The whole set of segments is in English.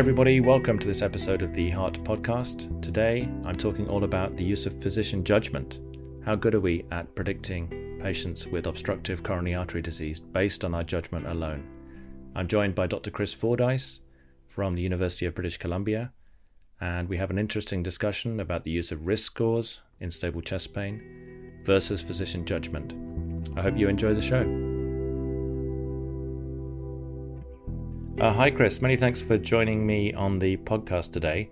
everybody. Welcome to this episode of the Heart Podcast. Today, I'm talking all about the use of physician judgment. How good are we at predicting patients with obstructive coronary artery disease based on our judgment alone? I'm joined by Dr. Chris Fordyce from the University of British Columbia, and we have an interesting discussion about the use of risk scores in stable chest pain versus physician judgment. I hope you enjoy the show. Uh, hi, Chris. Many thanks for joining me on the podcast today.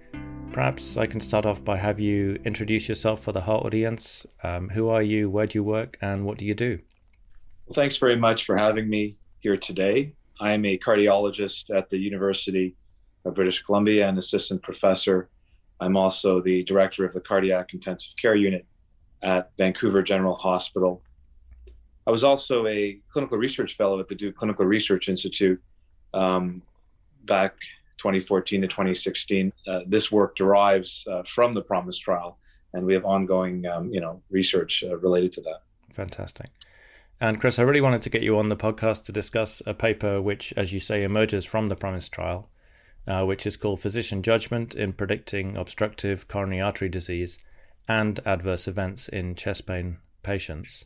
Perhaps I can start off by have you introduce yourself for the Heart audience. Um, who are you? Where do you work? And what do you do? Well, thanks very much for having me here today. I am a cardiologist at the University of British Columbia and assistant professor. I'm also the director of the cardiac intensive care unit at Vancouver General Hospital. I was also a clinical research fellow at the Duke Clinical Research Institute um, back 2014 to 2016. Uh, this work derives uh, from the Promise trial, and we have ongoing, um, you know, research uh, related to that. Fantastic. And Chris, I really wanted to get you on the podcast to discuss a paper which, as you say, emerges from the Promise trial, uh, which is called Physician Judgment in Predicting Obstructive Coronary Artery Disease and Adverse Events in Chest Pain Patients.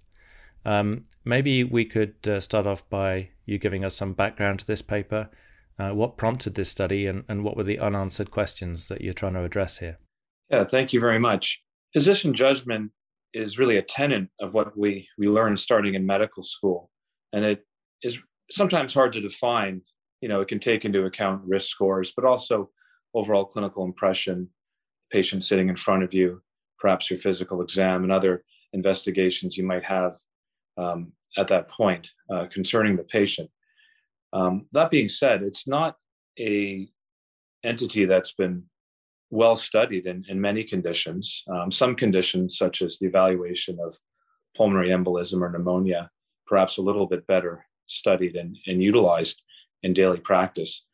Um, maybe we could uh, start off by you giving us some background to this paper. Uh, what prompted this study and, and what were the unanswered questions that you're trying to address here? Yeah, thank you very much. Physician judgment is really a tenet of what we, we learn starting in medical school. And it is sometimes hard to define. You know, it can take into account risk scores, but also overall clinical impression, patient sitting in front of you, perhaps your physical exam, and other investigations you might have um, at that point uh, concerning the patient. Um, that being said, it's not a entity that's been well studied in, in many conditions. Um, some conditions, such as the evaluation of pulmonary embolism or pneumonia, perhaps a little bit better studied and, and utilized in daily practice.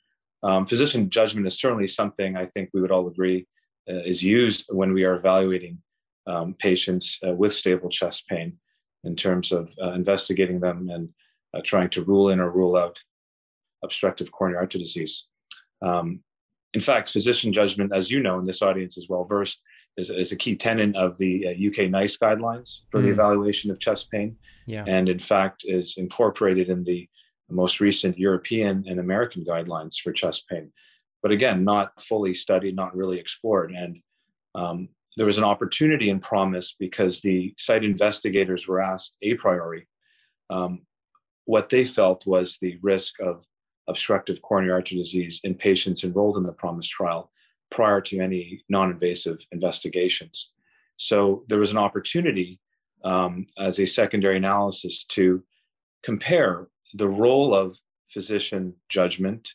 Um, physician judgment is certainly something I think we would all agree uh, is used when we are evaluating um, patients uh, with stable chest pain in terms of uh, investigating them and uh, trying to rule in or rule out obstructive coronary artery disease. Um, in fact, physician judgment, as you know, in this audience is well versed, is, is, a key tenet of the uh, UK NICE guidelines for mm. the evaluation of chest pain. Yeah. And in fact, is incorporated in the most recent European and American guidelines for chest pain. But again, not fully studied, not really explored. And um, there was an opportunity in Promise because the site investigators were asked a priori um, what they felt was the risk of obstructive coronary artery disease in patients enrolled in the Promise trial prior to any non invasive investigations. So there was an opportunity um, as a secondary analysis to compare the role of physician judgment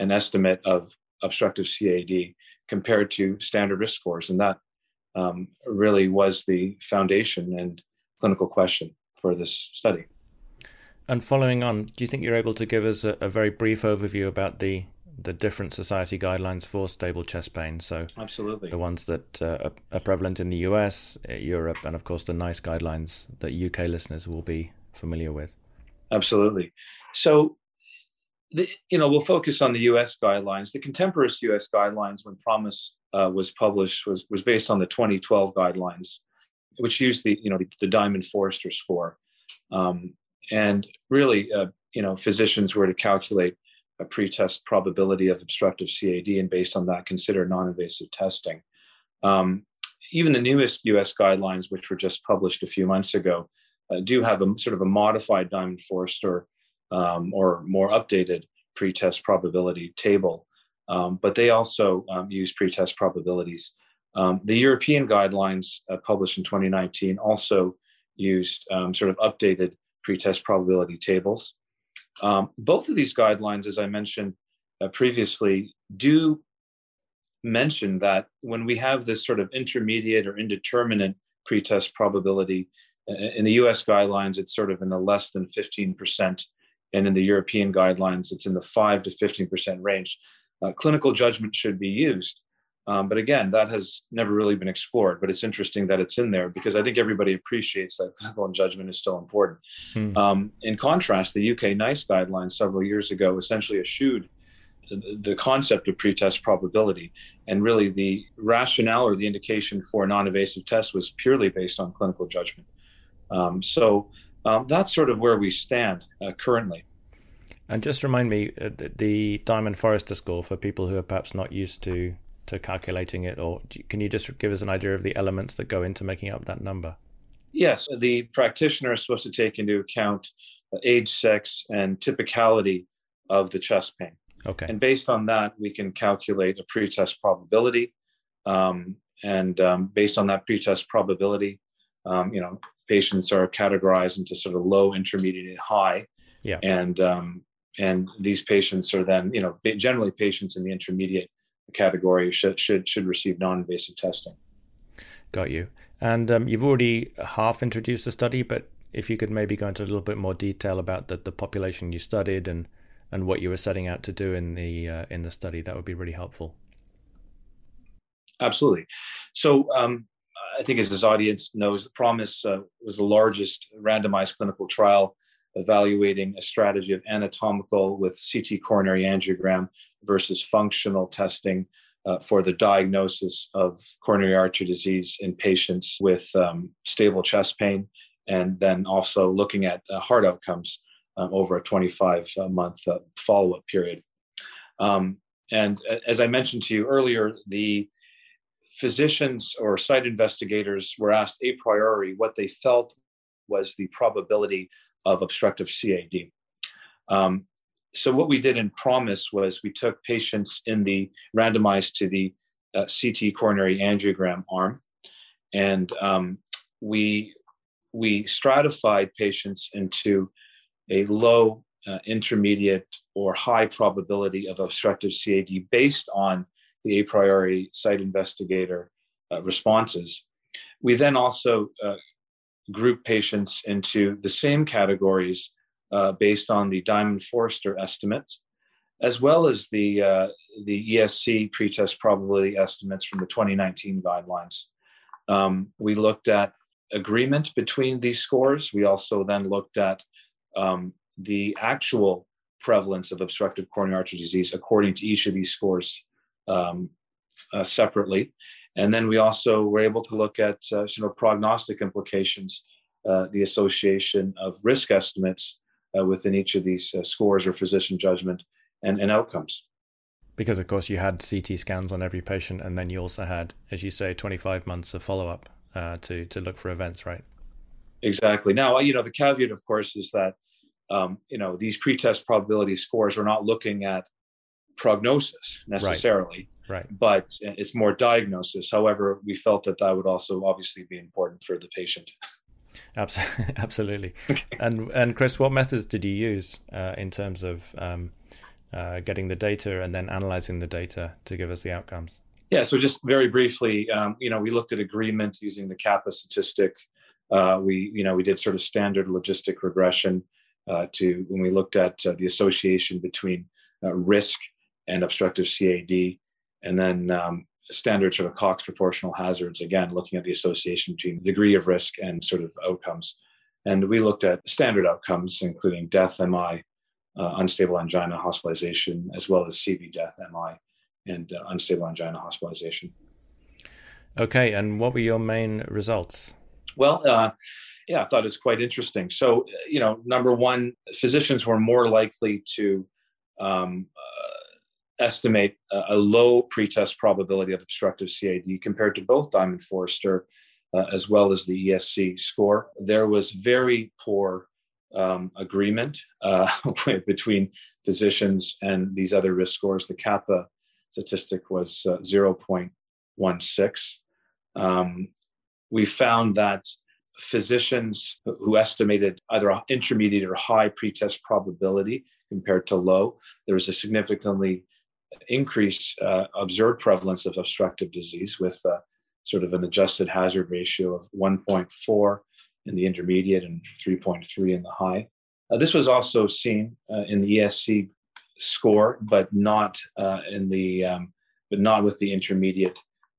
and estimate of obstructive CAD compared to standard risk scores. And that um, really was the foundation and clinical question for this study. And following on, do you think you're able to give us a, a very brief overview about the the different society guidelines for stable chest pain? So, absolutely, the ones that uh, are prevalent in the US, uh, Europe, and of course the NICE guidelines that UK listeners will be familiar with. Absolutely. So, the, you know, we'll focus on the U.S. guidelines. The contemporary U.S. guidelines, when Promise uh, was published, was was based on the 2012 guidelines, which used the you know the, the Diamond Forrester score, um, and really, uh, you know, physicians were to calculate a pretest probability of obstructive CAD, and based on that, consider non-invasive testing. Um, even the newest U.S. guidelines, which were just published a few months ago, uh, do have a sort of a modified Diamond Forrester um, or more updated pretest probability table. Um, but they also um, use pretest probabilities. Um, the European guidelines uh, published in 2019 also used um, sort of updated pretest probability tables. Um, both of these guidelines, as I mentioned uh, previously, do mention that when we have this sort of intermediate or indeterminate pretest probability, uh, in the US guidelines, it's sort of in the less than 15% and in the European guidelines, it's in the 5 to 15% range. Uh, clinical judgment should be used. Um, but again, that has never really been explored. But it's interesting that it's in there because I think everybody appreciates that clinical judgment is still important. Hmm. Um, in contrast, the UK NICE guidelines several years ago essentially eschewed the concept of pretest probability. And really, the rationale or the indication for a non invasive test was purely based on clinical judgment. Um, so um, that's sort of where we stand uh, currently. And just remind me uh, the Diamond Forrester score for people who are perhaps not used to to calculating it, or can you just give us an idea of the elements that go into making up that number? Yes, the practitioner is supposed to take into account age, sex, and typicality of the chest pain. Okay. And based on that, we can calculate a pretest probability. Um, and um, based on that pretest probability, um, you know, patients are categorized into sort of low, intermediate, and high. Yeah. And um, and these patients are then, you know, generally patients in the intermediate category should should should receive non-invasive testing. Got you. And um, you've already half introduced the study, but if you could maybe go into a little bit more detail about the, the population you studied and and what you were setting out to do in the uh, in the study, that would be really helpful. Absolutely. So um, I think, as this audience knows, the PROMISE uh, was the largest randomized clinical trial evaluating a strategy of anatomical with CT coronary angiogram versus functional testing uh, for the diagnosis of coronary artery disease in patients with um, stable chest pain, and then also looking at uh, heart outcomes um, over a 25 uh, month uh, follow up period. Um, and as I mentioned to you earlier, the physicians or site investigators were asked a priori what they felt was the probability of obstructive CAD. Um, so what we did in Promise was we took patients in the randomized to the uh, CT coronary angiogram arm, and um, we we stratified patients into a low, uh, intermediate, or high probability of obstructive CAD based on the a priori site investigator uh, responses. We then also uh, group patients into the same categories uh, based on the Diamond Forrester estimates, as well as the, uh, the ESC pretest probability estimates from the 2019 guidelines. Um, we looked at agreement between these scores. We also then looked at um, the actual prevalence of obstructive coronary artery disease according to each of these scores um, uh, separately. And then we also were able to look at uh, you know prognostic implications, uh, the association of risk estimates uh, within each of these uh, scores or physician judgment and, and outcomes. Because of course you had CT scans on every patient, and then you also had, as you say, 25 months of follow up uh, to to look for events, right? Exactly. Now you know the caveat, of course, is that um, you know these pretest probability scores are not looking at prognosis necessarily. Right right. But it's more diagnosis. However we felt that that would also obviously be important for the patient. Absolutely. And and chris what methods did you use uh, in terms of um, uh, getting the data and then analyzing the data to give us the outcomes? Yeah so just very briefly um, you know we looked at agreement using the kappa statistic. Uh, we you know we did sort of standard logistic regression uh, to when we looked at uh, the association between uh, risk and obstructive cad and then um, standard sort of Cox proportional hazards, again, looking at the association between degree of risk and sort of outcomes. And we looked at standard outcomes, including death, MI, uh, unstable angina hospitalization, as well as CV death, MI, and uh, unstable angina hospitalization. Okay, and what were your main results? Well, uh, yeah, I thought it was quite interesting. So, you know, number one, physicians were more likely to um, estimate a, low pretest probability of obstructive CAD compared to both Diamond Forrester uh, as well as the ESC score. There was very poor um, agreement uh, between physicians and these other risk scores. The kappa statistic was uh, 0.16. Um, we found that physicians who estimated either intermediate or high pretest probability compared to low, there was a significantly increase uh, observed prevalence of obstructive disease with uh, sort of an adjusted hazard ratio of 1.4 in the intermediate and 3.3 in the high. Uh, this was also seen uh, in the ESC score, but not uh, in the um, but not with the intermediate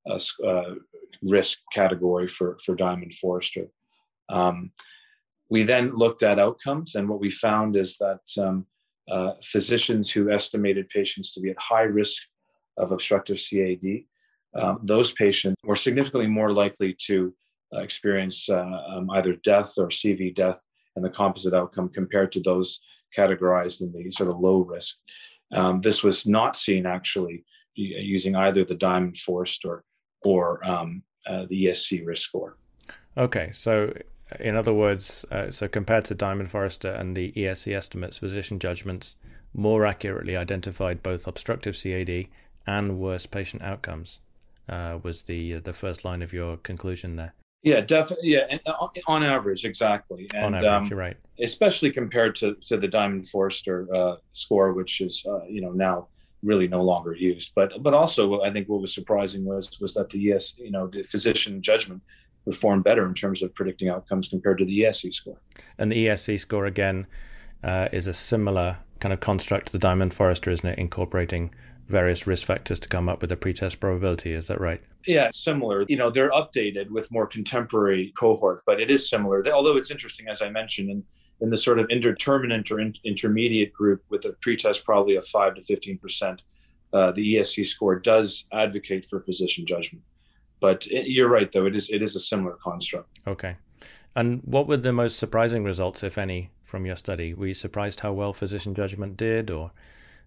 uh, risk category for for Diamond Forrester. Um, we then looked at outcomes, and what we found is that um, uh, physicians who estimated patients to be at high risk of obstructive CAD, um, those patients were significantly more likely to uh, experience uh, um, either death or CV death and the composite outcome compared to those categorized in the sort of low risk. Um, this was not seen actually using either the Diamond Forrester or um, uh, the ESC risk score. Okay, so in other words, uh, so compared to Diamond Forrester and the ESC estimates, physician judgments more accurately identified both obstructive CAD and worse patient outcomes. Uh, was the the first line of your conclusion there? Yeah, definitely. Yeah, and uh, on average, exactly. And, on average, um, you're right. Especially compared to to the Diamond Forrester uh, score, which is uh, you know now really no longer used. But but also, I think what was surprising was was that the ES, you know, the physician judgment performed better in terms of predicting outcomes compared to the ESC score. And the ESC score again uh, is a similar kind of construct to the Diamond Forrester, isn't it? Incorporating various risk factors to come up with a pretest probability. Is that right? Yeah, similar. You know, they're updated with more contemporary cohort, but it is similar. Although it's interesting, as I mentioned, in, in the sort of indeterminate or in, intermediate group with a pretest probably of 5 to 15%, uh, the ESC score does advocate for physician judgment. But it, you're right, though it is it is a similar construct. Okay. And what were the most surprising results, if any, from your study? Were you surprised how well physician judgment did, or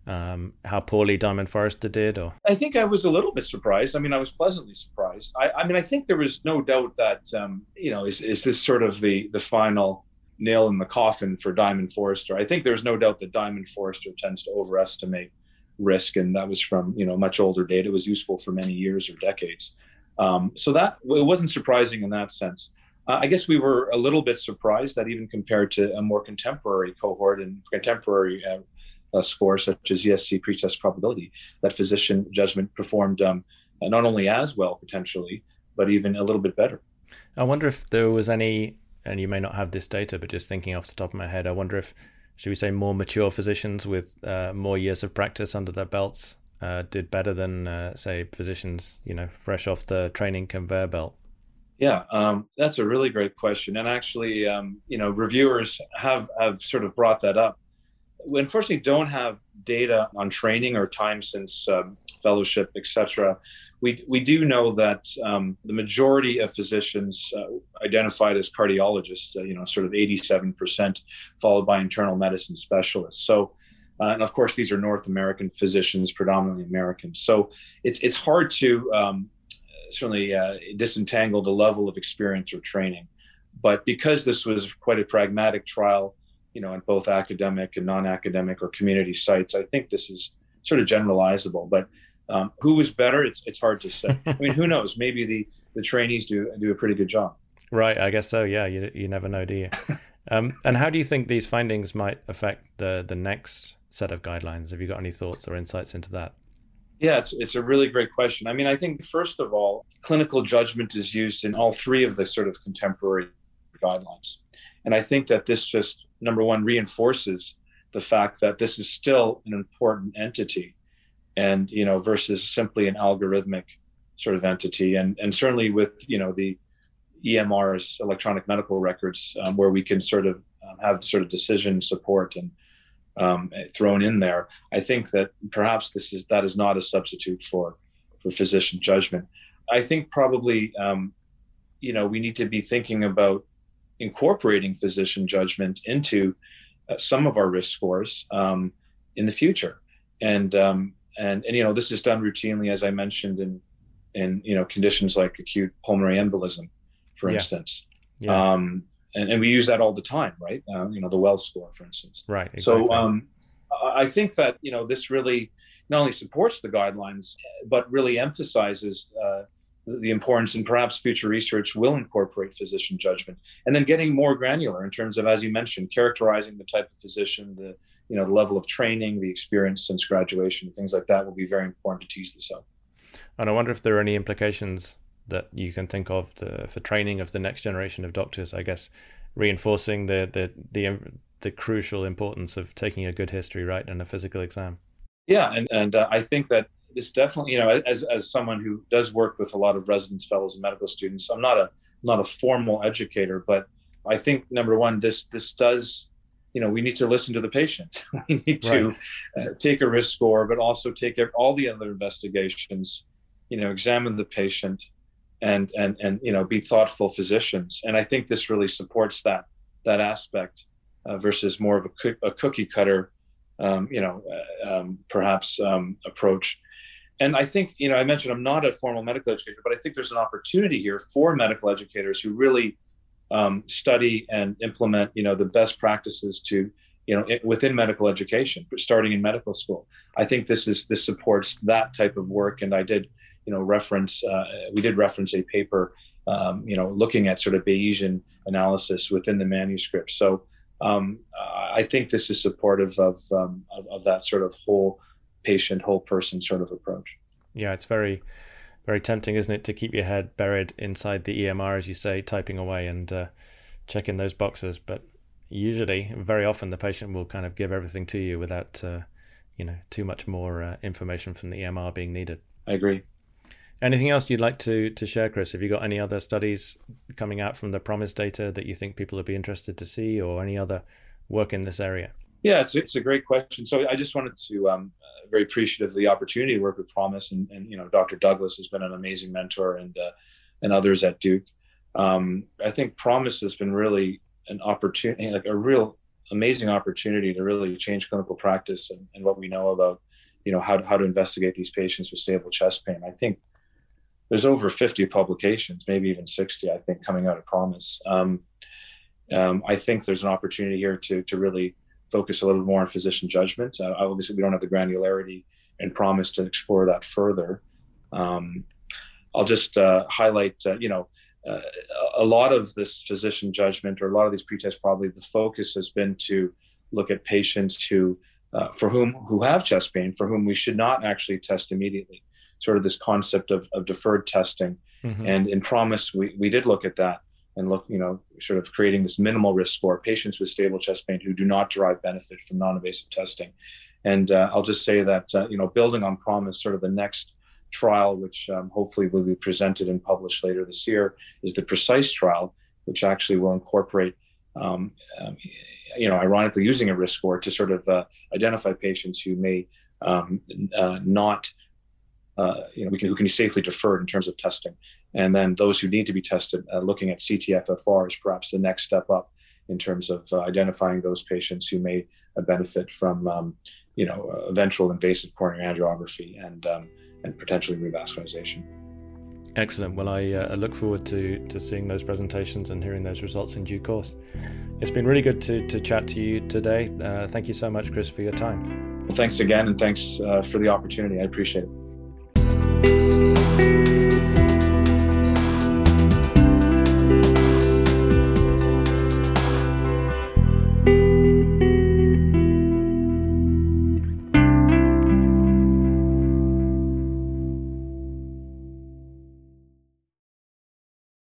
um, how poorly Diamond Forrester did? Or I think I was a little bit surprised. I mean, I was pleasantly surprised. I, I mean, I think there was no doubt that um, you know is is this sort of the the final nail in the coffin for Diamond Forrester? I think there's no doubt that Diamond Forrester tends to overestimate risk, and that was from you know much older data. It was useful for many years or decades. Um, so that it wasn't surprising in that sense. Uh, I guess we were a little bit surprised that even compared to a more contemporary cohort and contemporary uh, uh, scores such as ESC pretest probability, that physician judgment performed um, not only as well potentially, but even a little bit better. I wonder if there was any, and you may not have this data, but just thinking off the top of my head, I wonder if, should we say, more mature physicians with uh, more years of practice under their belts uh, did better than, uh, say, physicians, you know, fresh off the training conveyor belt? Yeah, um, that's a really great question, and actually, um, you know, reviewers have have sort of brought that up. We unfortunately don't have data on training or time since um, fellowship, etc. We we do know that um, the majority of physicians uh, identified as cardiologists, uh, you know, sort of 87%, followed by internal medicine specialists. So uh, and of course, these are North American physicians, predominantly American. So it's it's hard to um, certainly uh, disentangle the level of experience or training. But because this was quite a pragmatic trial, you know, in both academic and non-academic or community sites, I think this is sort of generalizable. But um, who was better? It's it's hard to say. I mean, who knows? Maybe the the trainees do do a pretty good job. Right. I guess so. Yeah. You you never know, do you? um, and how do you think these findings might affect the the next set of guidelines? Have you got any thoughts or insights into that? Yeah, it's, it's a really great question. I mean, I think, first of all, clinical judgment is used in all three of the sort of contemporary guidelines. And I think that this just, number one, reinforces the fact that this is still an important entity and, you know, versus simply an algorithmic sort of entity. And, and certainly with, you know, the EMRs, electronic medical records, um, where we can sort of um, have sort of decision support and um, thrown in there. I think that perhaps this is that is not a substitute for for physician judgment. I think probably um, you know we need to be thinking about incorporating physician judgment into uh, some of our risk scores um, in the future, and um, and and you know this is done routinely, as I mentioned, in in you know conditions like acute pulmonary embolism, for yeah. instance. Yeah. Um, and, and we use that all the time, right? Uh, you know, the Wells score, for instance. Right. Exactly. So um, I think that you know this really not only supports the guidelines, but really emphasizes uh, the importance, and perhaps future research will incorporate physician judgment, and then getting more granular in terms of, as you mentioned, characterizing the type of physician, the you know the level of training, the experience since graduation, things like that will be very important to tease this out. And I wonder if there are any implications that you can think of to, for training of the next generation of doctors. I guess reinforcing the the the the crucial importance of taking a good history right and a physical exam. Yeah, and and uh, I think that this definitely, you know, as as someone who does work with a lot of residents, fellows, and medical students, I'm not a not a formal educator, but I think number one, this this does you know, we need to listen to the patient. we need to uh, take a risk score, but also take all the other investigations, you know, examine the patient and, and, and, you know, be thoughtful physicians. And I think this really supports that, that aspect uh, versus more of a, a cookie cutter, um, you know, uh, um, perhaps um, approach. And I think, you know, I mentioned I'm not a formal medical educator, but I think there's an opportunity here for medical educators who really um, study and implement, you know, the best practices to, you know, it, within medical education, starting in medical school. I think this is this supports that type of work. And I did, you know, reference uh, we did reference a paper, um, you know, looking at sort of Bayesian analysis within the manuscript. So um, I think this is supportive of, um, of, of that sort of whole patient, whole person sort of approach. Yeah, it's very very tempting, isn't it, to keep your head buried inside the EMR, as you say, typing away and uh, checking those boxes. But usually, very often, the patient will kind of give everything to you without, uh, you know, too much more uh, information from the EMR being needed. I agree. Anything else you'd like to to share, Chris? Have you got any other studies coming out from the Promise data that you think people would be interested to see, or any other work in this area? Yeah, it's, it's a great question. So I just wanted to um, very appreciative of the opportunity to work with Promise, and, and you know, Dr. Douglas has been an amazing mentor, and uh, and others at Duke. Um, I think Promise has been really an opportunity, like a real amazing opportunity to really change clinical practice and, and what we know about, you know, how how to investigate these patients with stable chest pain. I think there's over 50 publications, maybe even 60, I think, coming out of PROMISE. Um, um, I think there's an opportunity here to to really focus a little more on physician judgment. Uh, obviously, we don't have the granularity and PROMISE to explore that further. Um, I'll just uh, highlight, uh, you know, uh, a lot of this physician judgment or a lot of these pretests, probably the focus has been to look at patients who, uh, for whom who have chest pain, for whom we should not actually test immediately. Sort of this concept of, of deferred testing. Mm-hmm. And in PROMISE, we, we did look at that and look, you know, sort of creating this minimal risk score, patients with stable chest pain who do not derive benefit from non-invasive testing. And uh, I'll just say that, uh, you know, building on PROMISE, sort of the next trial, which um, hopefully will be presented and published later this year, is the PRECISE trial, which actually will incorporate, um, um, you know, ironically using a risk score to sort of uh, identify patients who may um, uh, not uh, you know, we can, who can be safely deferred in terms of testing. And then those who need to be tested, uh, looking at CTFFR is perhaps the next step up in terms of uh, identifying those patients who may uh, benefit from, um, you know, eventual invasive coronary angiography and um, and potentially revascularization. Excellent. Well, I uh, look forward to, to seeing those presentations and hearing those results in due course. It's been really good to, to chat to you today. thank you so much, Chris, for your time. Well, thanks again, and thanks for the opportunity. I appreciate it.